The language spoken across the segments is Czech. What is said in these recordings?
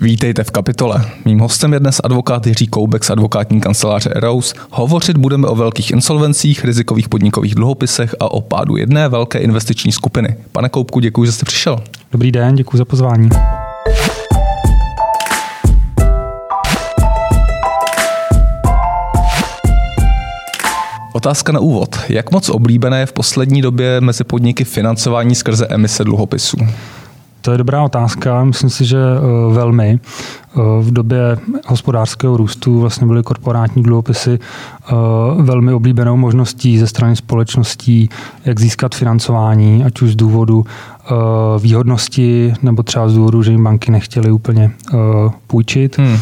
Vítejte v kapitole. Mým hostem je dnes advokát Jiří Koubek z advokátní kanceláře Eros. Hovořit budeme o velkých insolvencích, rizikových podnikových dluhopisech a o pádu jedné velké investiční skupiny. Pane Koubku, děkuji, že jste přišel. Dobrý den, děkuji za pozvání. Otázka na úvod. Jak moc oblíbené je v poslední době mezi podniky financování skrze emise dluhopisů? To je dobrá otázka. Myslím si, že eh, velmi. Eh, v době hospodářského růstu vlastně byly korporátní dluhopisy eh, velmi oblíbenou možností ze strany společností, jak získat financování, ať už z důvodu výhodnosti nebo třeba z důvodu, že jim banky nechtěly úplně půjčit. Hmm.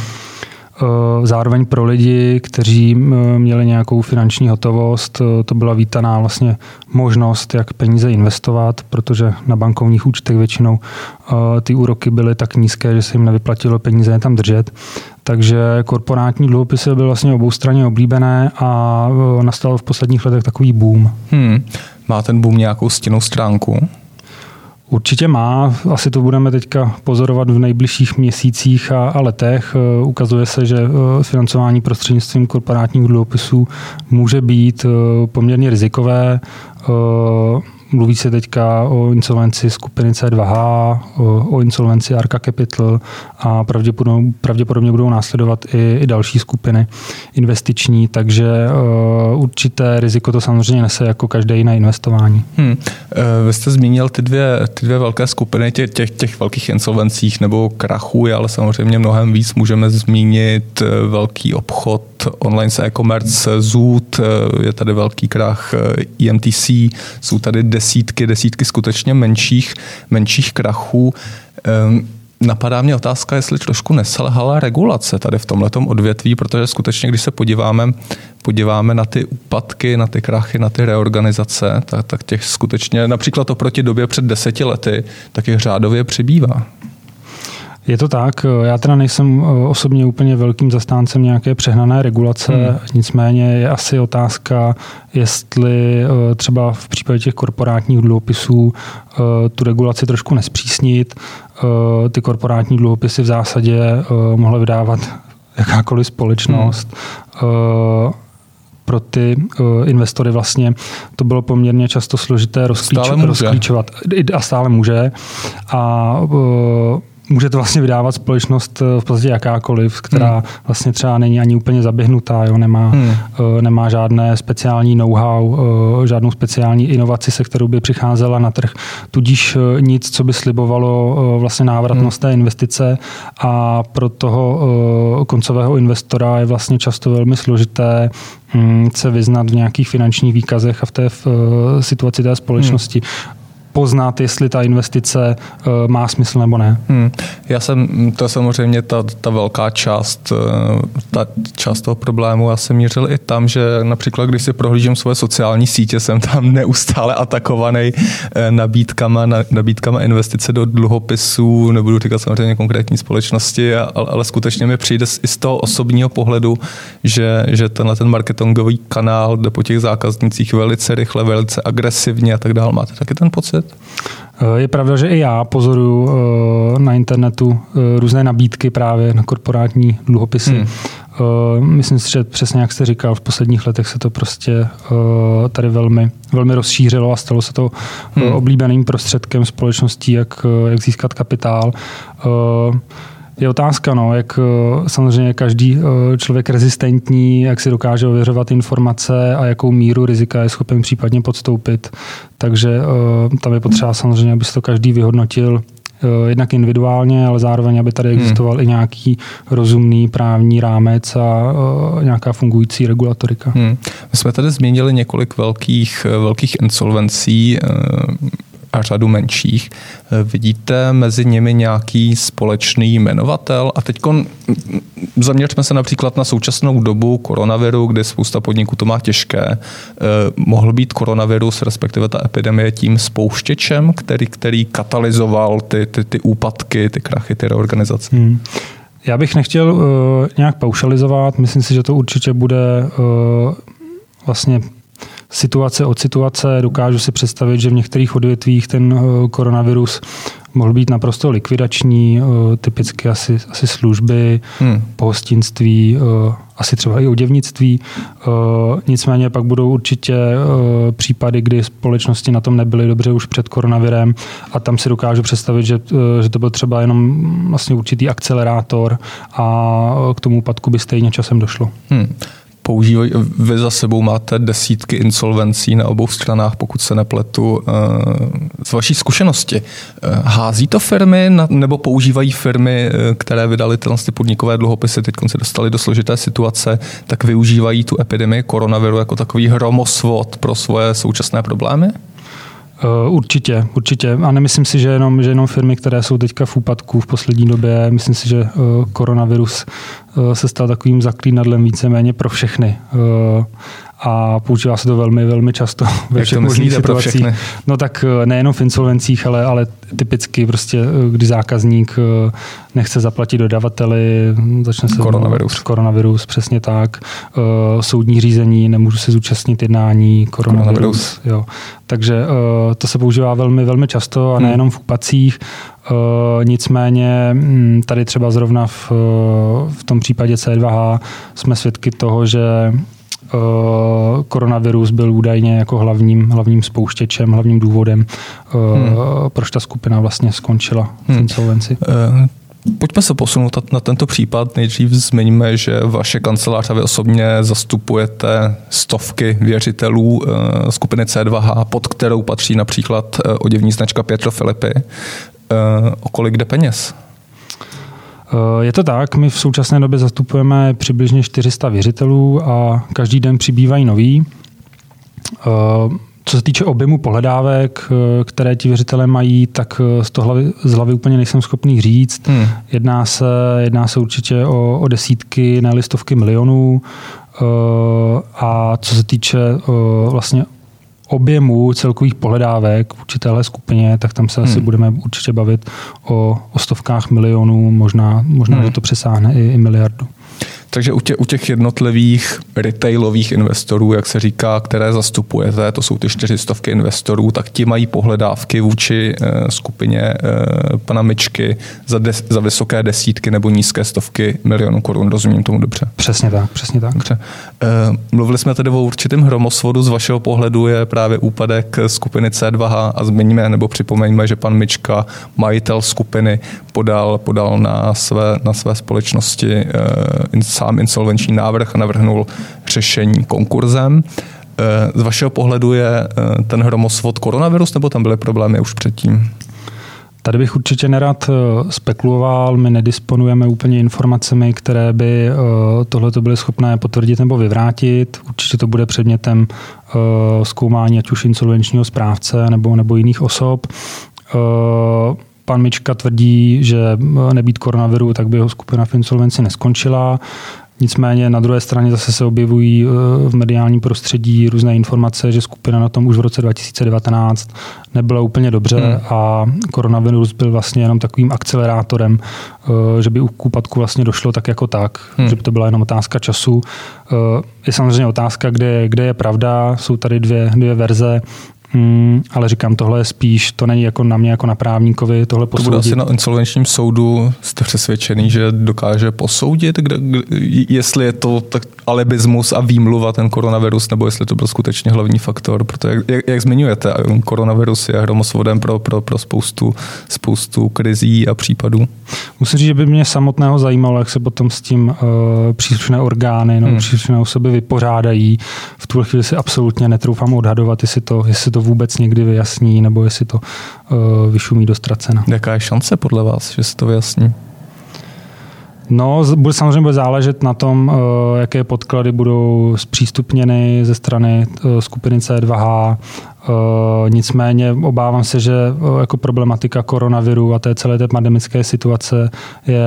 Eh, zároveň pro lidi, kteří eh, měli nějakou finanční hotovost, eh, to byla vítaná vlastně možnost, jak peníze investovat, protože na bankovních účtech většinou ty úroky byly tak nízké, že se jim nevyplatilo peníze je tam držet. Takže korporátní dluhopisy byly vlastně oboustranně oblíbené a nastal v posledních letech takový boom. Hmm. Má ten boom nějakou stěnou stránku? Určitě má, asi to budeme teďka pozorovat v nejbližších měsících a, a letech. E, ukazuje se, že e, financování prostřednictvím korporátních dluhopisů může být e, poměrně rizikové. Mluví se teďka o insolvenci skupiny C2H, o, o insolvenci Arca Capital a pravděpodobně, pravděpodobně budou následovat i, i další skupiny investiční, takže uh, určité riziko to samozřejmě nese jako každé jiné investování. Hmm. Vy jste zmínil ty dvě, ty dvě velké skupiny těch, těch, těch velkých insolvencích nebo krachů, ale samozřejmě mnohem víc můžeme zmínit velký obchod online se e-commerce Zoot, je tady velký krach EMTC, jsou tady desítky, desítky skutečně menších, menších krachů. Ehm, napadá mě otázka, jestli trošku neselhala regulace tady v tomhle odvětví, protože skutečně, když se podíváme, podíváme na ty úpadky, na ty krachy, na ty reorganizace, tak, tak těch skutečně, například oproti době před deseti lety, tak jich řádově přibývá. Je to tak. Já teda nejsem eh, osobně úplně velkým zastáncem nějaké přehnané regulace, hmm. nicméně je asi otázka, jestli eh, třeba v případě těch korporátních dluhopisů eh, tu regulaci trošku nespřísnit. Ty korporátní dluhopisy v zásadě mohly vydávat jakákoliv společnost. Hmm pro ty uh, investory vlastně to bylo poměrně často složité rozklíč, rozklíčovat. A stále může. A uh, může to vlastně vydávat společnost eh, v podstatě jakákoliv, která hmm. vlastně třeba není ani úplně zaběhnutá, jo, nemá, hmm. uh, nemá žádné speciální know-how, uh, žádnou speciální inovaci, se kterou by přicházela na trh, tudíž uh, nic, co by slibovalo uh, vlastně návratnost hmm. té investice a pro toho uh, koncového investora je vlastně často velmi složité um, se vyznat v nějakých finančních výkazech a v té v, situaci té společnosti. Hmm poznat, jestli ta investice eh, má smysl nebo ne. Hmm. Já jsem, to je samozřejmě ta, ta velká část, eh, ta část toho problému. Já jsem mířil i tam, že například, když si prohlížím svoje sociální sítě, jsem tam neustále atakovaný eh, nabídkama, nabídkama investice do dluhopisů, nebudu říkat samozřejmě konkrétní společnosti, ale, ale skutečně mi přijde i z toho osobního pohledu, že, že tenhle ten marketingový kanál jde po těch zákaznicích velice rychle, velice agresivně a tak dále. Máte taky ten pocit? Eh, je pravda, že i já pozoruju eh, na internetu eh, různé nabídky právě na korporátní dluhopisy. Hmm. Myslím si, že přesně jak jste říkal, v posledních letech se to prostě tady velmi, velmi rozšířilo a stalo se to hmm. oblíbeným prostředkem společností, jak, jak získat kapitál. Je otázka, no, jak eh, samozřejmě každý eh, člověk rezistentní, jak si dokáže ověřovat informace a jakou míru rizika je schopen případně podstoupit. Takže eh, tam je potřeba samozřejmě, aby to každý vyhodnotil jednak individuálně, ale zároveň, aby tady hmm. existoval hmm. i nějaký rozumný právní rámec a nějaká fungující regulatorika. Hmm. My jsme tady změnili několik velkých, velkých insolvencí a řadu menších. Vidíte mezi nimi nějaký společný jmenovatel? A teď zaměřme se například na současnou dobu koronaviru, kdy spousta podniků to má těžké. Eh, mohl být koronavirus, respektive ta epidemie, tím spouštěčem, který, který katalyzoval ty, ty, ty úpadky, ty krachy, ty reorganizace? Hmm. Já bych nechtěl uh, nějak paušalizovat. Myslím si, že to určitě bude uh, vlastně situace od situace. Dokážu si představit, že v některých odvětvích ten eh, koronavirus mohl být naprosto likvidační, typicky asi, asi služby, hmm. pohostinství, asi třeba i oděvnictví. Nicméně pak budou určitě případy, kdy společnosti na tom nebyly dobře už před koronavirem a tam si dokážu představit, že, že to byl třeba jenom vlastně určitý akcelerátor a k tomu úpadku by stejně časem došlo. Hmm používají, vy za sebou máte desítky insolvencí na obou stranách, pokud se nepletu. Eh, z vaší zkušenosti, eh, hází to firmy nebo používají firmy, eh, které vydaly tyhle podnikové dluhopisy, teď se dostali do složité situace, tak využívají tu epidemii koronaviru jako takový hromosvod pro svoje současné problémy? Určitě, určitě. A nemyslím si, že jenom, že jenom firmy, které jsou teďka v úpadku v poslední době, myslím si, že koronavirus se stal takovým zaklínadlem víceméně pro všechny a používá se to velmi, velmi často ve všech možných situacích. No tak eh, nejenom v insolvencích, ale, ale typicky prostě, eh, kdy zákazník eh, nechce zaplatit dodavateli, začne se koronavirus. koronavirus, přesně tak. Soudní řízení, nemůžu se zúčastnit jednání, koronavirus. koronavirus. Jo. Takže to se používá velmi, velmi často a hmm. nejenom v úpadcích. Nicméně hm, tady třeba zrovna v, v tom případě C2H jsme svědky toho, že koronavirus byl údajně jako hlavním, hlavním spouštěčem, hlavním důvodem, eh, hmm. proč ta skupina vlastně skončila v hmm. insolvenci. Uh. Pojďme se posunout na tento případ. Nejdřív zmiňme, že vaše kanceláře vy osobně zastupujete stovky věřitelů skupiny C2H, pod kterou patří například oděvní značka Pietro Filipy. O kolik jde peněz? Eh, je to tak, my v současné době zastupujeme přibližně 400 věřitelů a každý den přibývají noví. Eh, co se týče objemu pohledávek, eh, které ti věřitelé mají, tak z, toho hlavy, z hlavy úplně nejsem schopný říct. Hmm. Jedná, se, jedná se určitě o, o desítky, ne listovky milionů. A co se týče vlastně objemu celkových pohledávek v určité skupině, tak tam se hmm. asi budeme určitě bavit o, o stovkách milionů, možná, možná hmm. že to přesáhne i, i miliardu. Takže u, tě, u těch jednotlivých retailových investorů, jak se říká, které zastupujete, to jsou ty čtyřistovky investorů, tak ti mají pohledávky vůči uh, skupině uh, pana Myčky za, des, za vysoké desítky nebo nízké stovky milionů korun. Rozumím tomu dobře? Přesně tak, přesně tak. Dobře. Uh, mluvili jsme tedy o určitém hromosvodu. Z vašeho pohledu je právě úpadek skupiny C2H a změníme nebo připomeňme, že pan Myčka, majitel skupiny, podal, podal na, své, na své společnosti uh, sám insolvenční návrh navrhnul řešení konkurzem. Eh, z vašeho pohledu je eh, ten hromosvod koronavirus, nebo tam byly problémy už předtím? Tady bych určitě nerad eh, spekuloval, my nedisponujeme úplně informacemi, které by tohle byly schopné potvrdit nebo vyvrátit. Určitě to bude předmětem zkoumání ať už insolvenčního správce nebo, nebo jiných osob. Pan Mička tvrdí, že nebýt koronaviru, tak by jeho skupina v insolvenci neskončila. Nicméně na druhé straně zase se objevují eh, v mediálním prostředí různé informace, že skupina na tom už v roce 2019 nebyla úplně dobře hmm. a koronavirus byl vlastně jenom takovým akcelerátorem, eh, že by u úpadku vlastně došlo tak jako tak, hmm. že by to byla jenom otázka času. Eh, je samozřejmě otázka, kde, kde je pravda, jsou tady dvě, dvě verze. Hmm, ale říkám, tohle je spíš, to není jako na mě, jako na právníkovi, tohle posoudit. To bude asi na insolvenčním soudu, jste přesvědčený, že dokáže posoudit, kde, kde, jestli je to tak alibismus a výmluva ten koronavirus, nebo jestli to byl skutečně hlavní faktor, protože jak, jak zmiňujete, koronavirus je hromosvodem pro, pro, pro spoustu, spoustu krizí a případů. Musím říct, že by mě samotného zajímalo, jak se potom s tím uh, příslušné orgány nebo hmm. příslušné osoby vypořádají. V tuhle chvíli si absolutně netroufám odhadovat, jestli to, jestli to vůbec někdy vyjasní, nebo jestli to uh, vyšumí do ztracena. Jaká je šance podle vás, že se to vyjasní? No, bude samozřejmě bude záležet na tom, eh, jaké podklady budou zpřístupněny ze strany eh, skupiny C2H. Nicméně obávám se, že jako problematika koronaviru a té celé té pandemické situace je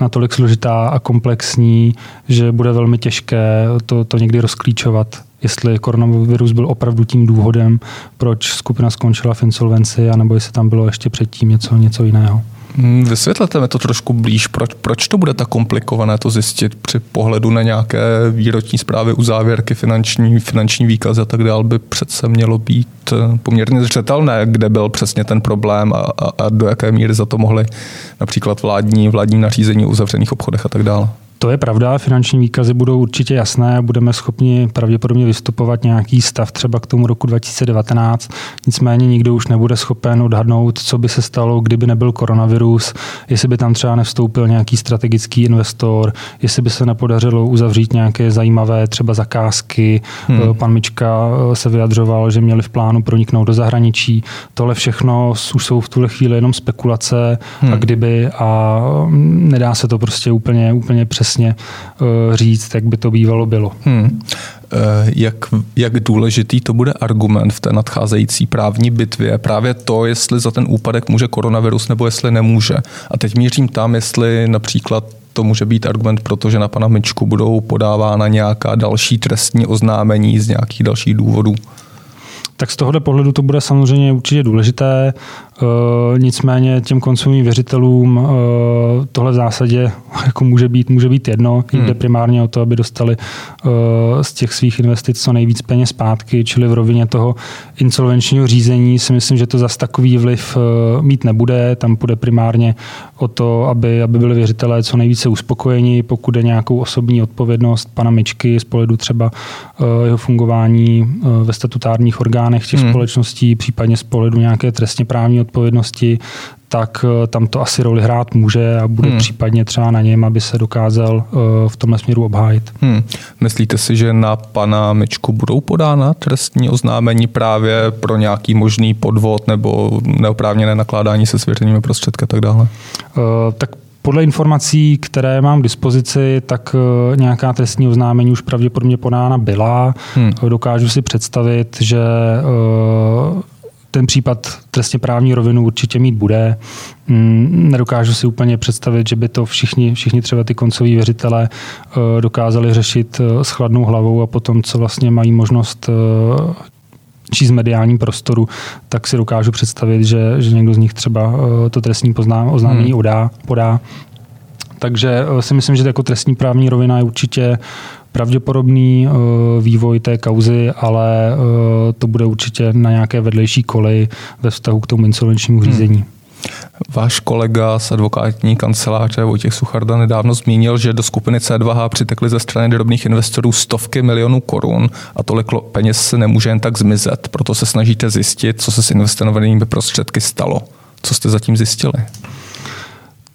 natolik složitá a komplexní, že bude velmi těžké to, to někdy rozklíčovat jestli koronavirus byl opravdu tím důvodem, proč skupina skončila v insolvenci, anebo jestli tam bylo ještě předtím něco, něco jiného. Hmm, vysvětlete mi to trošku blíž. Proč, proč to bude tak komplikované to zjistit při pohledu na nějaké výroční zprávy, uzávěrky, finanční, finanční výkazy a tak dále by přece mělo být eh, poměrně zřetelné, kde byl přesně ten problém a, a, a do jaké míry za to mohly například vládní, vládní nařízení o uzavřených obchodech a tak dále. To je pravda, finanční výkazy budou určitě jasné a budeme schopni pravděpodobně vystupovat nějaký stav třeba k tomu roku 2019. Nicméně nikdo už nebude schopen odhadnout, co by se stalo, kdyby nebyl koronavirus, jestli by tam třeba nevstoupil nějaký strategický investor, jestli by se nepodařilo uzavřít nějaké zajímavé třeba zakázky. Hmm. Eh, pan Mička eh, se vyjadřoval, že měli v plánu proniknout do zahraničí. Tohle všechno už jsou v tuhle chvíli jenom spekulace hmm. a kdyby a mm, nedá se to prostě úplně, úplně přes přesně eh, říct, jak by to bývalo bylo. Hmm. Eh, jak, jak důležitý to bude argument v té nadcházející právní bitvě? Právě to, jestli za ten úpadek může koronavirus nebo jestli nemůže. A teď mířím tam, jestli například to může být argument, protože na pana Myčku budou podávána nějaká další trestní oznámení z nějakých dalších důvodů. Tak z tohohle pohledu to bude samozřejmě určitě důležité. Eh, nicméně těm koncovým věřitelům eh, tohle v zásadě jako může být, může být jedno. Hmm. Jde primárně o to, aby dostali eh, z těch svých investic co nejvíc peněz zpátky, čili v rovině toho insolvenčního řízení si myslím, že to zas takový vliv mít nebude. Tam bude primárně o to, aby, aby byli věřitelé co nejvíce uspokojeni, pokud je nějakou osobní odpovědnost pana Mičky z pohledu třeba jeho fungování ve statutárních orgánech těch hmm. společností, případně z pohledu nějaké trestně právní odpovědnosti, tak eh, tam to asi roli hrát může a bude hmm. případně třeba na něm, aby se dokázal eh, v tomhle směru obhájit. Hmm. Myslíte si, že na pana Mičku budou podána trestní oznámení právě pro nějaký možný podvod nebo neoprávněné nakládání se svěřenými prostředky a tak dále? Uh, tak podle informací, které mám k dispozici, tak nějaká trestní oznámení už pravděpodobně podána byla. Hmm. Dokážu si představit, že ten případ trestně právní rovinu určitě mít bude. Mm, nedokážu si úplně představit, že by to všichni, všichni třeba ty koncoví věřitelé eh, dokázali řešit eh, s chladnou hlavou a potom, co vlastně mají možnost eh, číst mediálním prostoru, tak si dokážu představit, že, že někdo z nich třeba to trestní oznámení hmm. podá. Takže si myslím, že jako trestní právní rovina je určitě pravděpodobný eh, vývoj té kauzy, ale eh, to bude určitě na nějaké vedlejší koleji ve vztahu k tomu insolvenčnímu hmm. řízení. Hmm. Váš kolega z advokátní kanceláře Vojtěch Sucharda nedávno zmínil, že do skupiny C2H přitekly ze strany drobných investorů stovky milionů korun a tolik peněz se nemůže jen tak zmizet. Proto se snažíte zjistit, co se s investovanými prostředky stalo. Co jste zatím zjistili?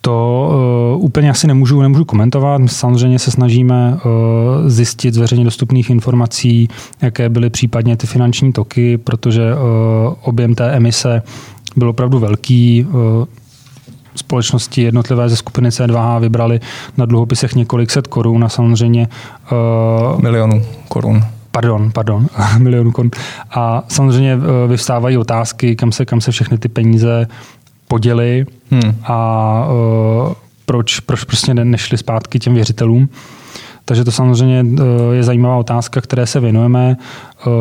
To uh, úplně asi nemůžu, nemůžu komentovat. My samozřejmě se snažíme uh, zjistit z veřejně dostupných informací, jaké byly případně ty finanční toky, protože uh, objem té emise byl opravdu velký. Uh, společnosti jednotlivé ze skupiny C2H vybrali na dluhopisech několik set korun a samozřejmě... Uh, milionů korun pardon, pardon, milionů korun. A samozřejmě vyvstávají otázky, kam se, kam se všechny ty peníze poděly hmm. a uh, proč, proč prostě nešli zpátky těm věřitelům. Takže to samozřejmě uh, je zajímavá otázka, které se věnujeme uh,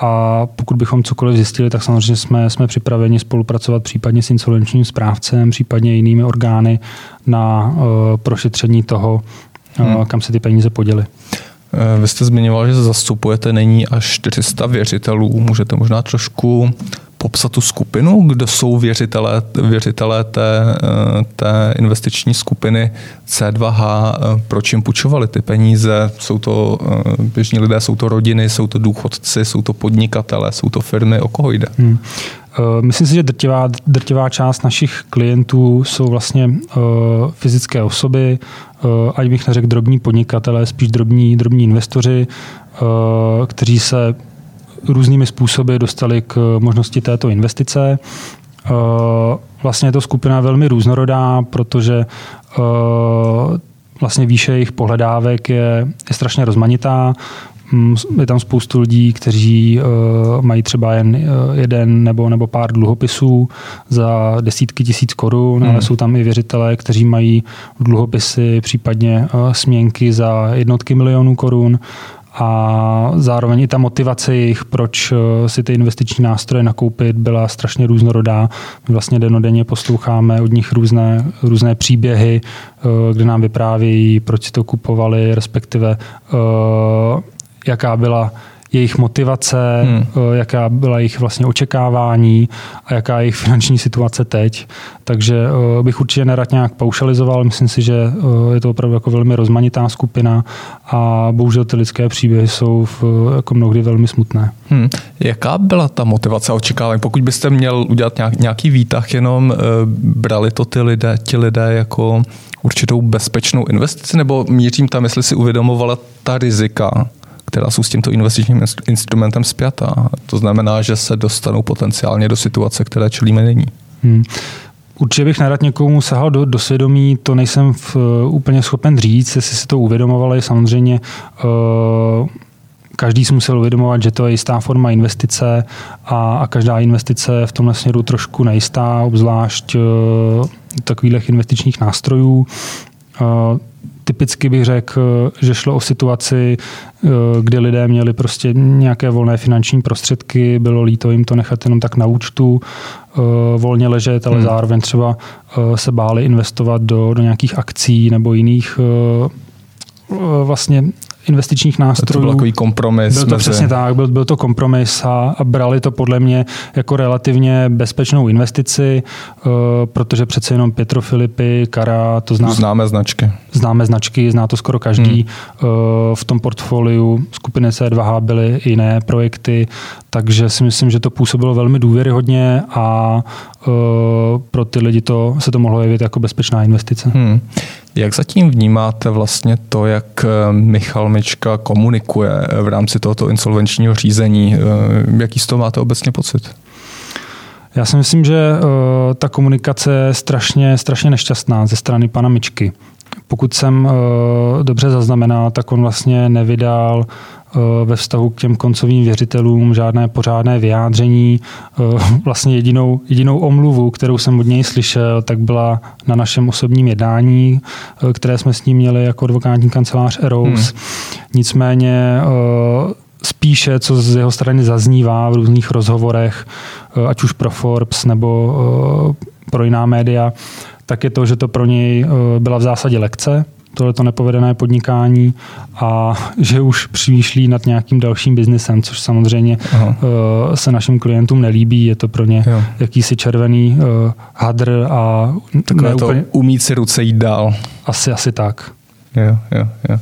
a pokud bychom cokoliv zjistili, tak samozřejmě jsme, jsme připraveni spolupracovat případně s insolvenčním správcem, případně jinými orgány na prošetření toho, hmm. kam se ty peníze poděly. Vy jste zmiňoval, že zastupujete není až 400 věřitelů. Můžete možná trošku popsat tu skupinu, kdo jsou věřitelé, věřitelé té, eh, té investiční skupiny C2H, eh, proč jim půjčovali ty peníze, jsou to eh, běžní lidé, jsou to rodiny, jsou to důchodci, jsou to podnikatele, jsou to firmy, o koho jde? Hmm. Myslím si, že drtivá, drtivá část našich klientů jsou vlastně uh, fyzické osoby, uh, ať bych neřekl drobní podnikatelé, spíš drobní, drobní investoři, uh, kteří se různými způsoby dostali k možnosti této investice. Eh, vlastně je to skupina velmi různorodá, protože eh, vlastně výše jejich pohledávek je, je strašně rozmanitá. Mm, je tam spoustu lidí, kteří uh, mají třeba jen jeden nebo, nebo pár dluhopisů za desítky tisíc korun, hmm. ale jsou tam i věřitelé, kteří mají dluhopisy, případně směnky za jednotky milionů korun a zároveň i ta motivace jejich, proč si ty investiční nástroje nakoupit, byla strašně různorodá. My vlastně denodenně posloucháme od nich různé, různé příběhy, kde nám vyprávějí, proč si to kupovali, respektive jaká byla jejich motivace, hmm. Eh, jaká byla jejich vlastně očekávání a jaká je jejich finanční situace teď. Takže eh, bych určitě nerad nějak paušalizoval. Myslím si, že eh, je to opravdu jako velmi rozmanitá skupina a bohužel ty lidské příběhy jsou v, jako mnohdy velmi smutné. Hmm. Jaká byla ta motivace a očekávání? Pokud byste měl udělat nějaký výtah, jenom brali to ty lidé, ti lidé jako určitou bezpečnou investici, nebo mířím tam, jestli si uvědomovala ta rizika, která jsou s tímto investičním instrumentem zpětá. To znamená, že se dostanou potenciálně do situace, které čelíme nyní. Hmm. Určitě bych nerad někomu sahal do, do svědomí, to nejsem v, uh, úplně schopen říct, jestli si to uvědomovali. Samozřejmě uh, každý si musel uvědomovat, že to je jistá forma investice a, a každá investice v tomhle směru trošku nejistá, obzvlášť uh, takových investičních nástrojů. Uh, typicky bych řekl, že šlo o situaci, eh, kdy lidé měli prostě nějaké volné finanční prostředky, bylo líto jim to nechat jenom tak na účtu, eh, volně ležet, ale hmm. zároveň třeba eh, se báli investovat do, do nějakých akcí nebo jiných vlastně investičních nástrojů. To byl takový kompromis. Byl to mezi... přesně tak, byl, byl to kompromis a, a brali to podle mě jako relativně bezpečnou investici, uh, protože přece jenom Petro Filipy, Kara, to zná, známe značky. Známe značky, zná to skoro každý. Hmm. Uh, v tom portfoliu skupiny C2H byly jiné projekty, takže si myslím, že to působilo velmi důvěryhodně a uh, pro ty lidi to se to mohlo jevit jako bezpečná investice. Hmm. Jak zatím vnímáte vlastně to, jak eh, Michal Mička komunikuje v rámci tohoto insolvenčního řízení? Eh, jaký z toho máte obecně pocit? Já si myslím, že ta komunikace je strašně, strašně nešťastná ze strany pana Mičky. Pokud jsem dobře zaznamenal, tak on vlastně nevydal Eh, ve vztahu k těm koncovým věřitelům žádné pořádné vyjádření. Eh, vlastně jedinou, jedinou omluvu, kterou jsem od něj slyšel, tak byla na našem osobním jednání, eh, které jsme s ním měli jako advokátní kancelář Eros. Hmm. Nicméně spíše, co z jeho strany zaznívá v různých rozhovorech, ať už pro Forbes nebo pro jiná média, tak je to, že to pro něj byla v zásadě lekce, tohleto nepovedené podnikání a že už přemýšlí nad nějakým dalším biznesem, což samozřejmě Aha. Uh, se našim klientům nelíbí. Je to pro ně jo. jakýsi červený uh, hadr a Takové to úplně... umít si ruce jít dál. Asi, asi tak. Jo, jo, jo.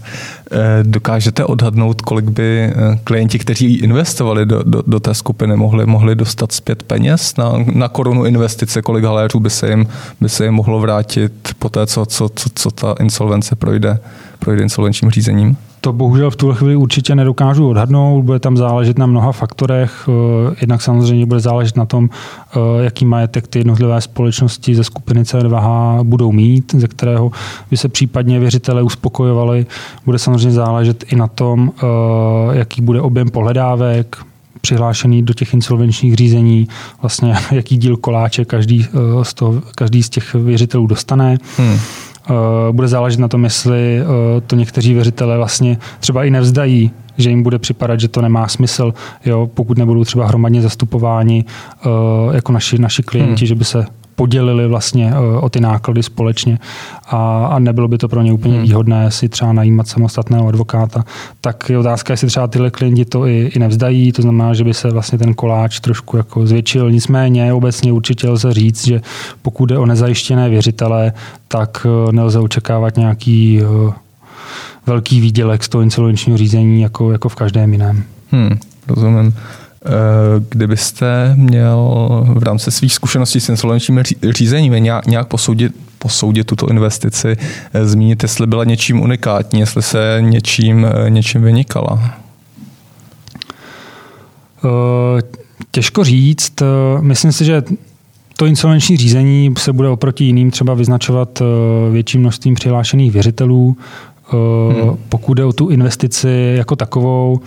Eh, dokážete odhadnout, kolik by eh, klienti, kteří investovali do, do, do té skupiny, mohli, mohli dostat zpět peněz na, na korunu investice, kolik haléřů by se jim, by se jim mohlo vrátit po té, co, co, co, co ta insolvence projde, projde insolvenčním řízením? To bohužel v tuhle chvíli určitě nedokážu odhadnout. Bude tam záležet na mnoha faktorech. Eh, jednak samozřejmě bude záležet na tom, eh, jaký majetek ty jednotlivé společnosti ze skupiny C2H budou mít, ze kterého by se případně věřitelé uspokojovali. Bude samozřejmě záležet i na tom, eh, jaký bude objem pohledávek, přihlášený do těch insolvenčních řízení, vlastně jaký díl koláče každý z, toho, každý z těch věřitelů dostane. Hmm. Eh, bude záležet na tom, jestli eh, to někteří věřitelé vlastně třeba i nevzdají, že jim bude připadat, že to nemá smysl, jo, pokud nebudou třeba hromadně zastupováni eh, jako naši, naši klienti, hmm. že by se podělili vlastně o ty náklady společně a, a nebylo by to pro ně úplně hmm. výhodné si třeba najímat samostatného advokáta, tak je otázka, jestli třeba tyhle klienti to i, i nevzdají, to znamená, že by se vlastně ten koláč trošku jako zvětšil. Nicméně obecně určitě lze říct, že pokud jde o nezajištěné věřitele, tak eh, nelze očekávat nějaký eh, velký výdělek z toho insolvenčního řízení jako, jako v každém jiném. Hmm, rozumím. Eh, kdybyste měl v rámci svých zkušeností s insolvenčním řízením nějak, nějak posoudit, posoudit tuto investici, eh, zmínit, jestli byla něčím unikátní, jestli se něčím, eh, něčím vynikala? Těžko říct. Myslím si, že to insolvenční řízení se bude oproti jiným třeba vyznačovat větším množstvím přihlášených věřitelů. Hmm. Pokud jde o tu investici jako takovou,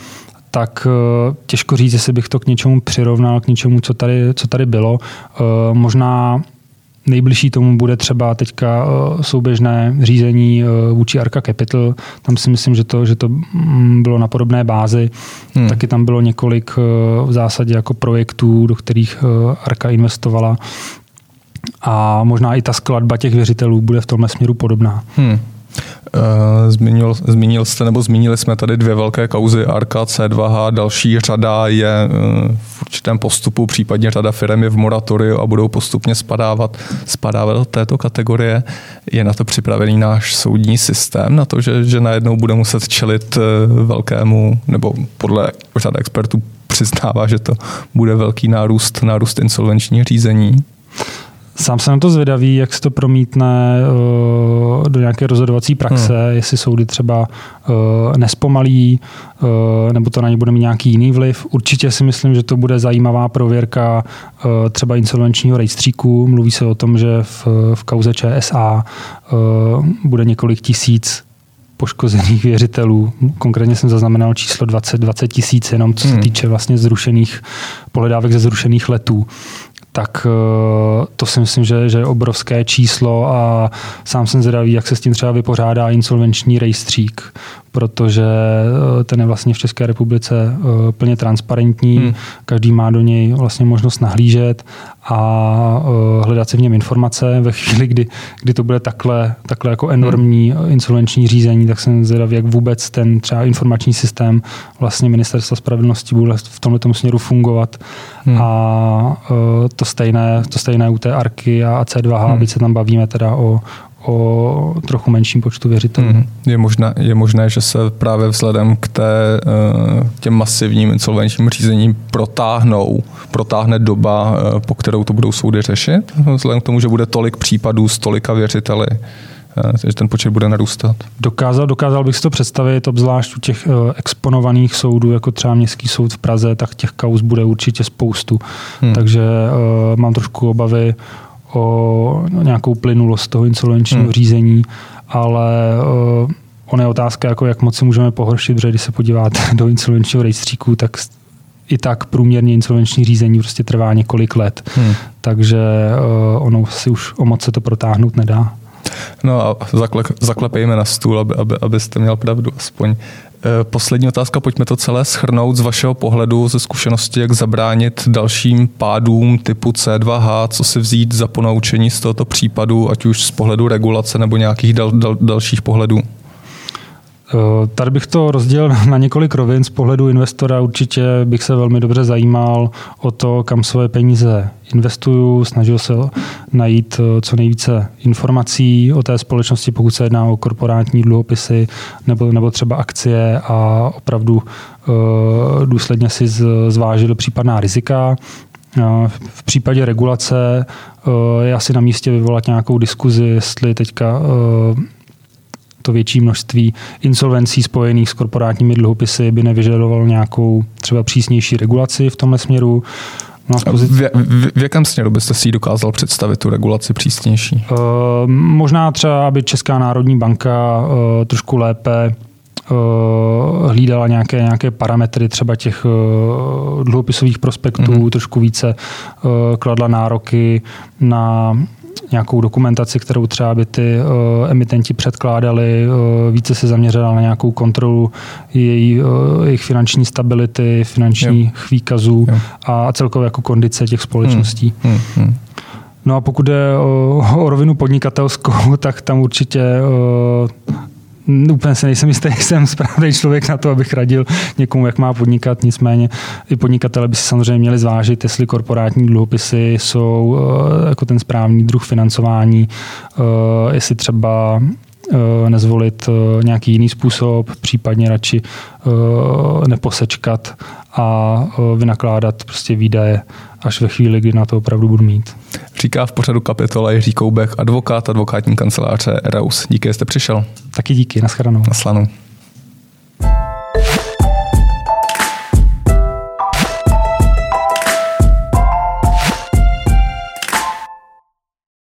tak eh, těžko říct, jestli bych to k něčemu přirovnal, k něčemu, co tady, co tady bylo. Eh, možná Nejbližší tomu bude třeba teďka souběžné řízení vůči Arca Capital. Tam si myslím, že to, že to mm, bylo na podobné bázi. Hmm. Taky tam bylo několik v zásadě jako projektů, do kterých Arka investovala. A možná i ta skladba těch věřitelů bude v tomhle směru podobná. Hmm. Eh, zmínil, zmínil jste, nebo zmínili jsme tady dvě velké kauzy, Arka, C2H, další řada je eh, v určitém postupu, případně řada firm je v moratoriu a budou postupně spadávat, spadávat do této kategorie. Je na to připravený náš soudní systém, na to, že, že najednou bude muset čelit eh, velkému, nebo podle řada expertů přiznává, že to bude velký nárůst, nárůst insolvenčních řízení. Sám jsem na to zvědavý, jak se to promítne uh, do nějaké rozhodovací praxe, hmm. jestli soudy třeba uh, nespomalí, uh, nebo to na ně bude mít nějaký jiný vliv. Určitě si myslím, že to bude zajímavá prověrka uh, třeba insolvenčního rejstříku. Mluví se o tom, že v, v kauze ČSA uh, bude několik tisíc poškozených věřitelů. Konkrétně jsem zaznamenal číslo 20, 20 tisíc jenom, co se hmm. týče vlastně zrušených pohledávek ze zrušených letů tak eh, to si myslím, že, že je obrovské číslo a sám jsem zvědavý, jak se s tím třeba vypořádá insolvenční rejstřík, protože eh, ten je vlastně v České republice eh, plně transparentní, hmm. každý má do něj vlastně možnost nahlížet a hledat si v něm informace. Ve chvíli, kdy, kdy to bude takhle, takhle jako enormní hmm. insolvenční řízení, tak jsem zvědavý, jak vůbec ten třeba informační systém vlastně ministerstva spravedlnosti bude v tomto směru fungovat. Hmm. A to stejné, to stejné u té Arky a C2H, hmm. byť se tam bavíme teda o, o trochu menším počtu věřitelů. Hmm. Je, možné, je možné, že se právě vzhledem k té, eh, těm masivním insolvenčním řízením protáhnou, protáhne doba, eh, po kterou to budou soudy řešit, vzhledem k tomu, že bude tolik případů s tolika věřiteli takže ten počet bude narůstat. Dokázal, dokázal bych si to představit, obzvlášť u těch eh, exponovaných soudů, jako třeba Městský soud v Praze, tak těch kauz bude určitě spoustu. Hmm. Takže uh, mám trošku obavy o nějakou plynulost toho insolvenčního hmm. řízení, ale uh, on je otázka, jako jak moc si můžeme pohoršit, protože když se podíváte do insolvenčního rejstříku, tak i tak průměrně insolvenční řízení prostě trvá několik let. Hmm. Takže uh, ono si už o moc se to protáhnout nedá. No a zakle, zaklepejme na stůl, aby, aby, abyste měl pravdu aspoň. E, poslední otázka, pojďme to celé schrnout z vašeho pohledu, ze zkušenosti, jak zabránit dalším pádům typu C2H, co si vzít za ponaučení z tohoto případu, ať už z pohledu regulace nebo nějakých dal, dal, dalších pohledů. Eh, tady bych to rozdělil na několik rovin. Z pohledu investora určitě bych se velmi dobře zajímal o to, kam své peníze investuju, snažil se najít eh, co nejvíce informací o té společnosti, pokud se jedná o korporátní dluhopisy nebo, nebo třeba akcie a opravdu uh, důsledně si zvážil případná rizika. V případě regulace je asi na místě vyvolat nějakou diskuzi, jestli teďka to větší množství insolvencí spojených s korporátními dluhopisy by nevyžadovalo nějakou třeba přísnější regulaci v tomhle směru. No, v, v, v, v jakém směru byste si dokázal představit tu regulaci přísnější? Uh, možná třeba, aby Česká národní banka uh, trošku lépe uh, hlídala nějaké, nějaké parametry třeba těch uh, dluhopisových prospektů, mm-hmm. trošku více uh, kladla nároky na nějakou dokumentaci, kterou třeba by ty uh, emitenti předkládali, uh, více se zaměřila na nějakou kontrolu její, uh, jejich finanční stability, finančních výkazů jo. a celkově jako kondice těch společností. Hmm. Hmm. Hmm. No a pokud jde o, o rovinu podnikatelskou, tak tam určitě uh, úplně se nejsem jistý, jsem správný člověk na to, abych radil někomu, jak má podnikat. Nicméně i podnikatele by si samozřejmě měli zvážit, jestli korporátní dluhopisy jsou uh, jako ten správný druh financování, uh, jestli třeba nezvolit nějaký jiný způsob, případně radši neposečkat a vynakládat prostě výdaje až ve chvíli, kdy na to opravdu budu mít. Říká v pořadu kapitola Jiří Koubek, advokát advokátní kanceláře Reus. Díky, že jste přišel. Taky díky, nashledanou. Naslanou.